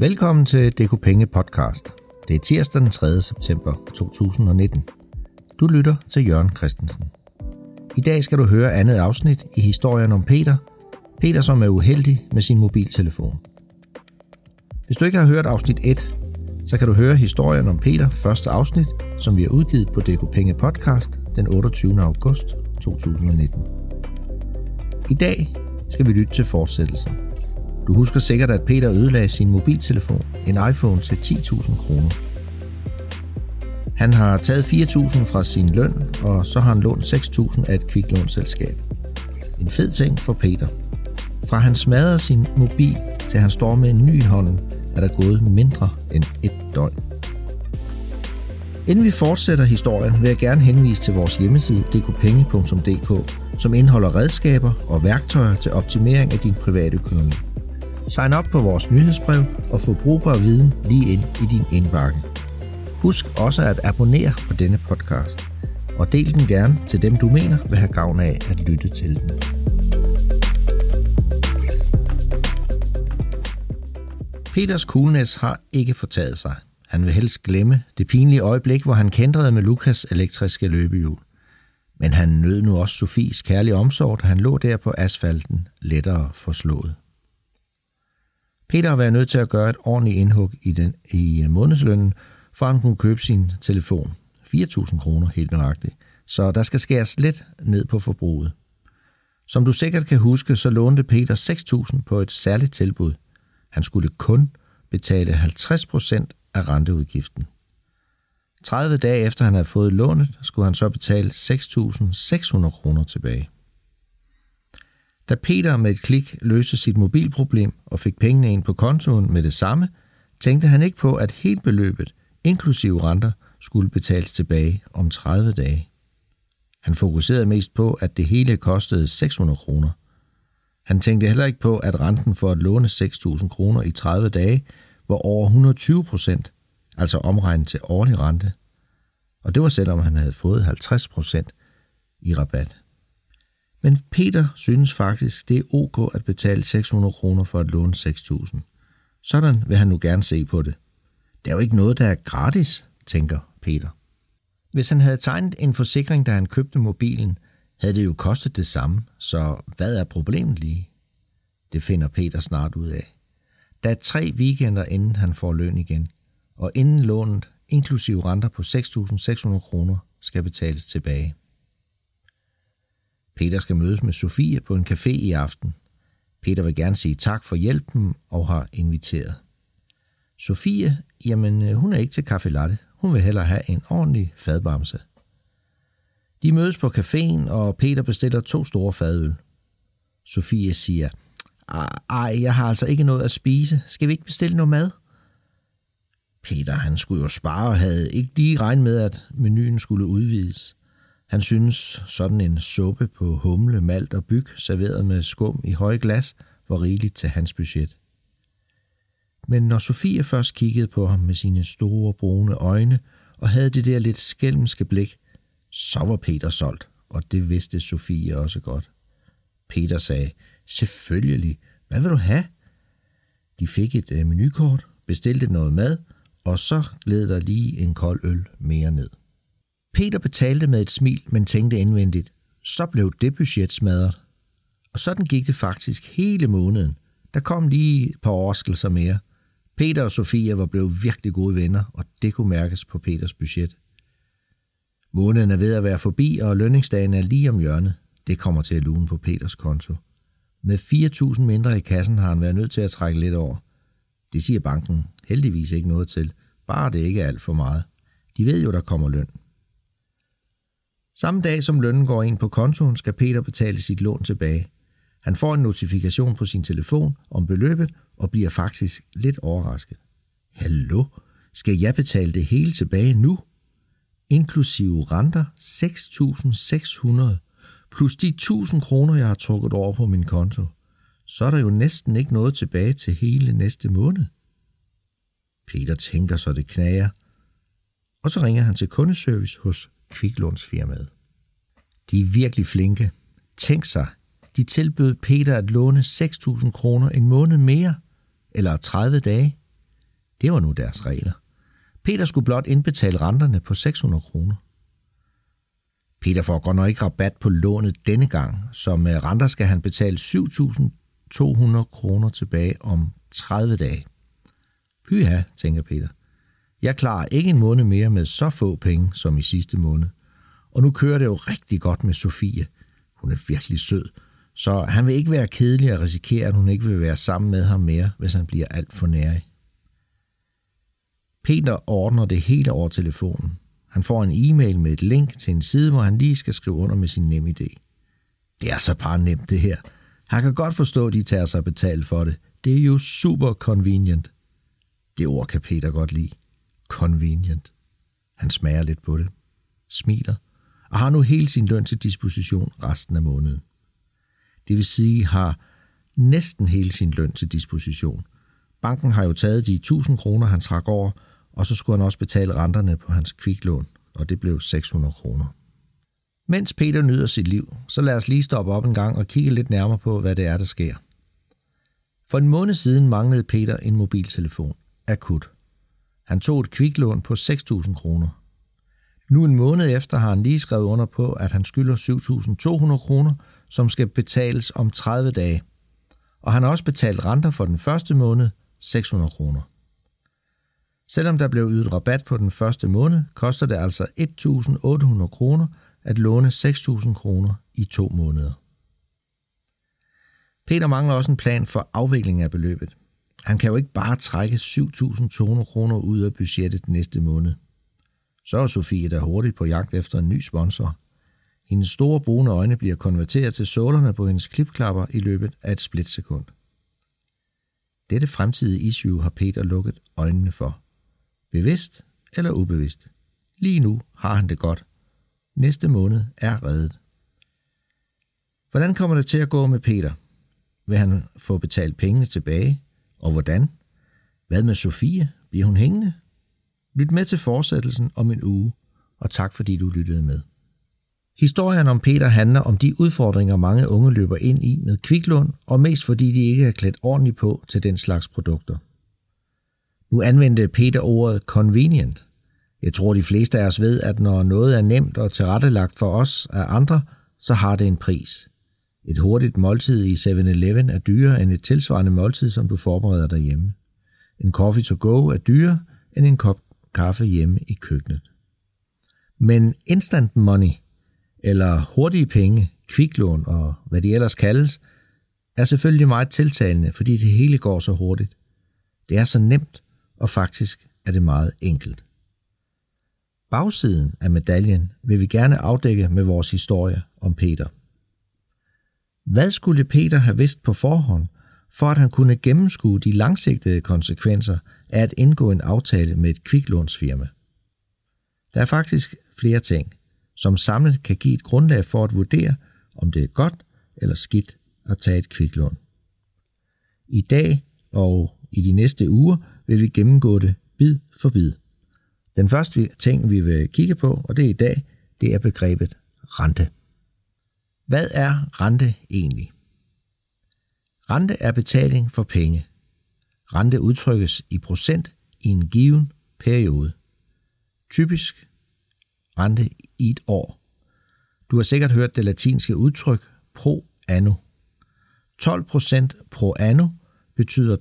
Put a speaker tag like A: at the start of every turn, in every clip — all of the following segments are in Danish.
A: Velkommen til DK Penge podcast. Det er tirsdag den 3. september 2019. Du lytter til Jørgen Christensen. I dag skal du høre andet afsnit i historien om Peter. Peter, som er uheldig med sin mobiltelefon. Hvis du ikke har hørt afsnit 1, så kan du høre historien om Peter første afsnit, som vi har udgivet på DK Penge podcast den 28. august 2019. I dag skal vi lytte til fortsættelsen. Du husker sikkert, at Peter ødelagde sin mobiltelefon, en iPhone til 10.000 kroner. Han har taget 4.000 fra sin løn, og så har han lånt 6.000 af et kviklånsselskab. En fed ting for Peter. Fra han smadrer sin mobil, til han står med en ny i hånden, er der gået mindre end et døgn. Inden vi fortsætter historien, vil jeg gerne henvise til vores hjemmeside dkpenge.dk, som indeholder redskaber og værktøjer til optimering af din private økonomi. Sign op på vores nyhedsbrev og få brugbar viden lige ind i din indbakke. Husk også at abonnere på denne podcast, og del den gerne til dem, du mener vil have gavn af at lytte til den. Peters coolness har ikke fortaget sig. Han vil helst glemme det pinlige øjeblik, hvor han kendrede med Lukas elektriske løbehjul. Men han nød nu også Sofies kærlige omsorg, da han lå der på asfalten, lettere forslået. Peter har været nødt til at gøre et ordentligt indhug i, den, i øh, månedslønnen, for han kunne købe sin telefon. 4.000 kroner helt nøjagtigt. Så der skal skæres lidt ned på forbruget. Som du sikkert kan huske, så lånte Peter 6.000 på et særligt tilbud. Han skulle kun betale 50% af renteudgiften. 30 dage efter han havde fået lånet, skulle han så betale 6.600 kroner tilbage. Da Peter med et klik løste sit mobilproblem og fik pengene ind på kontoen med det samme, tænkte han ikke på, at helt beløbet, inklusive renter, skulle betales tilbage om 30 dage. Han fokuserede mest på, at det hele kostede 600 kroner. Han tænkte heller ikke på, at renten for at låne 6.000 kroner i 30 dage var over 120 procent, altså omregnet til årlig rente. Og det var selvom han havde fået 50 procent i rabat. Men Peter synes faktisk, det er ok at betale 600 kroner for at låne 6.000. Sådan vil han nu gerne se på det. Det er jo ikke noget, der er gratis, tænker Peter. Hvis han havde tegnet en forsikring, da han købte mobilen, havde det jo kostet det samme, så hvad er problemet lige? Det finder Peter snart ud af. Der er tre weekender, inden han får løn igen, og inden lånet, inklusive renter på 6.600 kroner, skal betales tilbage. Peter skal mødes med Sofie på en café i aften. Peter vil gerne sige tak for hjælpen og har inviteret. Sofie, jamen øh, hun er ikke til kaffe latte. Hun vil hellere have en ordentlig fadbamse. De mødes på caféen, og Peter bestiller to store fadøl. Sofie siger, ah, ej, jeg har altså ikke noget at spise. Skal vi ikke bestille noget mad? Peter, han skulle jo spare og havde ikke lige regnet med, at menuen skulle udvides. Han synes sådan en suppe på humle, malt og byg, serveret med skum i høje glas, var rigeligt til hans budget. Men når Sofie først kiggede på ham med sine store brune øjne og havde det der lidt skælmske blik, så var Peter solgt, og det vidste Sofie også godt. Peter sagde, selvfølgelig, hvad vil du have? De fik et øh, menukort, bestilte noget mad, og så gled der lige en kold øl mere ned. Peter betalte med et smil, men tænkte indvendigt, så blev det budget smadret. Og sådan gik det faktisk hele måneden. Der kom lige et par overraskelser mere. Peter og Sofia var blevet virkelig gode venner, og det kunne mærkes på Peters budget. Måneden er ved at være forbi, og lønningsdagen er lige om hjørnet. Det kommer til at lune på Peters konto. Med 4.000 mindre i kassen har han været nødt til at trække lidt over. Det siger banken heldigvis ikke noget til, bare det ikke er alt for meget. De ved jo, der kommer løn. Samme dag som lønnen går ind på kontoen, skal Peter betale sit lån tilbage. Han får en notifikation på sin telefon om beløbet og bliver faktisk lidt overrasket. Hallo, skal jeg betale det hele tilbage nu? Inklusive renter 6.600 plus de 1.000 kroner, jeg har trukket over på min konto. Så er der jo næsten ikke noget tilbage til hele næste måned. Peter tænker så det knager, og så ringer han til kundeservice hos kviklånsfirmaet. De er virkelig flinke. Tænk sig, de tilbød Peter at låne 6.000 kroner en måned mere, eller 30 dage. Det var nu deres regler. Peter skulle blot indbetale renterne på 600 kroner. Peter får godt nok ikke rabat på lånet denne gang, så med renter skal han betale 7.200 kroner tilbage om 30 dage. Pyha, tænker Peter. Jeg klarer ikke en måned mere med så få penge som i sidste måned. Og nu kører det jo rigtig godt med Sofie. Hun er virkelig sød, så han vil ikke være kedelig og risikere, at hun ikke vil være sammen med ham mere, hvis han bliver alt for nærig. Peter ordner det hele over telefonen. Han får en e-mail med et link til en side, hvor han lige skal skrive under med sin nem idé. Det er så bare nemt det her. Han kan godt forstå, at de tager sig betalt for det. Det er jo super convenient. Det ord kan Peter godt lide. Convenient. Han smager lidt på det, smiler og har nu hele sin løn til disposition resten af måneden. Det vil sige, har næsten hele sin løn til disposition. Banken har jo taget de 1000 kroner, han trak over, og så skulle han også betale renterne på hans kviklån, og det blev 600 kroner. Mens Peter nyder sit liv, så lad os lige stoppe op en gang og kigge lidt nærmere på, hvad det er, der sker. For en måned siden manglede Peter en mobiltelefon. Akut. Han tog et kviklån på 6.000 kroner. Nu en måned efter har han lige skrevet under på, at han skylder 7.200 kroner, som skal betales om 30 dage. Og han har også betalt renter for den første måned, 600 kroner. Selvom der blev ydet rabat på den første måned, koster det altså 1.800 kroner at låne 6.000 kroner i to måneder. Peter mangler også en plan for afvikling af beløbet. Han kan jo ikke bare trække 7.200 kroner ud af budgettet næste måned. Så er Sofie der hurtigt på jagt efter en ny sponsor. Hendes store brune øjne bliver konverteret til sålerne på hendes klipklapper i løbet af et splitsekund. Dette fremtidige issue har Peter lukket øjnene for. Bevidst eller ubevidst. Lige nu har han det godt. Næste måned er reddet. Hvordan kommer det til at gå med Peter? Vil han få betalt pengene tilbage? Og hvordan? Hvad med Sofie? Bliver hun hængende? Lyt med til fortsættelsen om en uge, og tak fordi du lyttede med. Historien om Peter handler om de udfordringer, mange unge løber ind i med kviklån, og mest fordi de ikke er klædt ordentligt på til den slags produkter. Nu anvendte Peter ordet convenient. Jeg tror, de fleste af os ved, at når noget er nemt og tilrettelagt for os af andre, så har det en pris. Et hurtigt måltid i 7-Eleven er dyrere end et tilsvarende måltid, som du forbereder derhjemme. En coffee to go er dyrere end en kop kaffe hjemme i køkkenet. Men instant money, eller hurtige penge, kviklån og hvad de ellers kaldes, er selvfølgelig meget tiltalende, fordi det hele går så hurtigt. Det er så nemt, og faktisk er det meget enkelt. Bagsiden af medaljen vil vi gerne afdække med vores historie om Peter. Hvad skulle Peter have vidst på forhånd, for at han kunne gennemskue de langsigtede konsekvenser af at indgå en aftale med et kviklånsfirma? Der er faktisk flere ting, som samlet kan give et grundlag for at vurdere, om det er godt eller skidt at tage et kviklån. I dag og i de næste uger vil vi gennemgå det bid for bid. Den første ting, vi vil kigge på, og det er i dag, det er begrebet rente. Hvad er rente egentlig? Rente er betaling for penge. Rente udtrykkes i procent i en given periode. Typisk rente i et år. Du har sikkert hørt det latinske udtryk pro anno. 12% pro anno betyder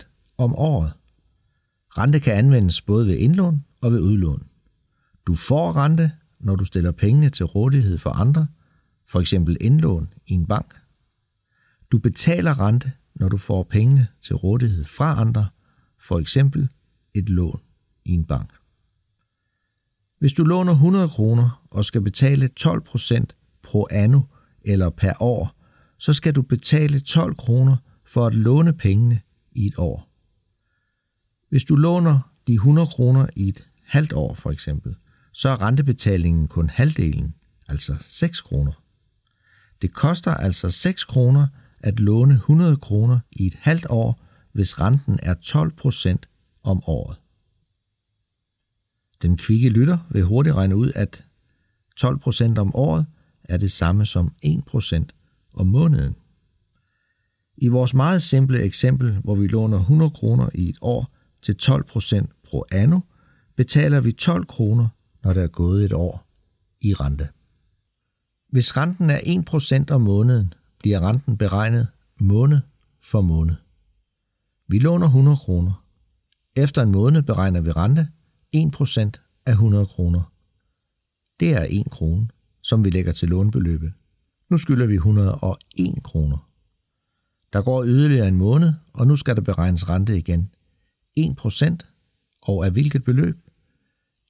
A: 12% om året. Rente kan anvendes både ved indlån og ved udlån. Du får rente, når du stiller pengene til rådighed for andre, for eksempel indlån i en bank. Du betaler rente, når du får pengene til rådighed fra andre, for eksempel et lån i en bank. Hvis du låner 100 kroner og skal betale 12 procent pro anno eller per år, så skal du betale 12 kroner for at låne pengene i et år. Hvis du låner de 100 kroner i et halvt år for eksempel, så er rentebetalingen kun halvdelen, altså 6 kroner. Det koster altså 6 kroner at låne 100 kroner i et halvt år, hvis renten er 12 procent om året. Den kvikke lytter vil hurtigt regne ud, at 12 procent om året er det samme som 1 procent om måneden. I vores meget simple eksempel, hvor vi låner 100 kroner i et år, til 12% pro anno, betaler vi 12 kroner, når der er gået et år i rente. Hvis renten er 1% om måneden, bliver renten beregnet måned for måned. Vi låner 100 kroner. Efter en måned beregner vi rente 1% af 100 kroner. Det er 1 krone, som vi lægger til lånbeløbet. Nu skylder vi 101 kroner. Der går yderligere en måned, og nu skal der beregnes rente igen. 1% og af hvilket beløb?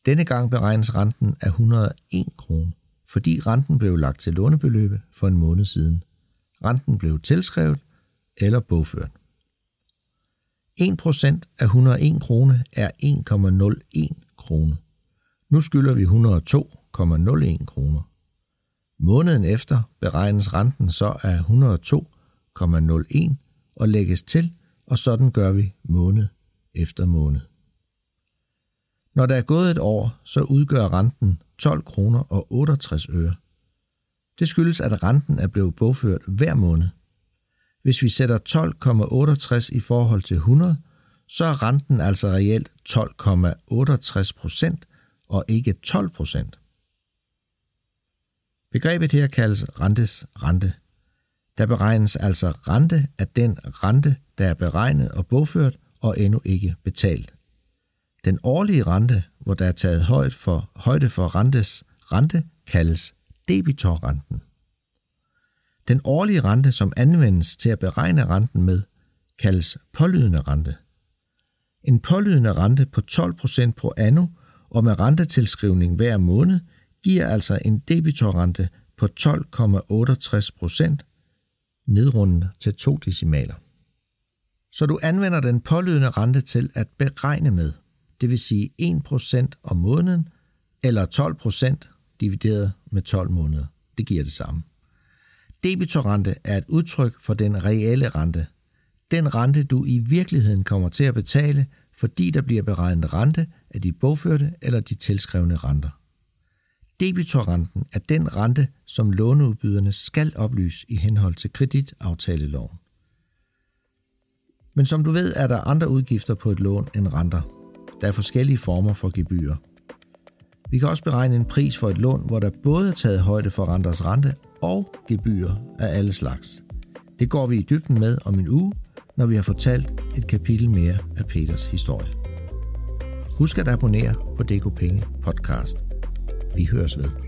A: Denne gang beregnes renten af 101 kroner, fordi renten blev lagt til lånebeløbet for en måned siden. Renten blev tilskrevet eller bogført. 1% af 101 krone er 1,01 krone. Nu skylder vi 102,01 kroner. Måneden efter beregnes renten så af 102,01 og lægges til, og sådan gør vi måned efter måned. Når der er gået et år, så udgør renten 12 kroner og 68 øre. Det skyldes, at renten er blevet bogført hver måned. Hvis vi sætter 12,68 i forhold til 100, så er renten altså reelt 12,68 procent og ikke 12 procent. Begrebet her kaldes rentes rente. Der beregnes altså rente af den rente, der er beregnet og bogført og endnu ikke betalt. Den årlige rente, hvor der er taget højde for, højde for rentes rente, kaldes debitorrenten. Den årlige rente, som anvendes til at beregne renten med, kaldes pålydende rente. En pålydende rente på 12% på anno og med rentetilskrivning hver måned giver altså en debitorrente på 12,68% nedrundet til to decimaler. Så du anvender den pålydende rente til at beregne med, det vil sige 1% om måneden eller 12% divideret med 12 måneder. Det giver det samme. Debitorrente er et udtryk for den reelle rente. Den rente, du i virkeligheden kommer til at betale, fordi der bliver beregnet rente af de bogførte eller de tilskrevne renter. Debitorrenten er den rente, som låneudbyderne skal oplyse i henhold til kreditaftaleloven. Men som du ved, er der andre udgifter på et lån end renter. Der er forskellige former for gebyrer. Vi kan også beregne en pris for et lån, hvor der både er taget højde for renters rente og gebyrer af alle slags. Det går vi i dybden med om en uge, når vi har fortalt et kapitel mere af Peters historie. Husk at abonnere på DK Penge podcast. Vi høres ved.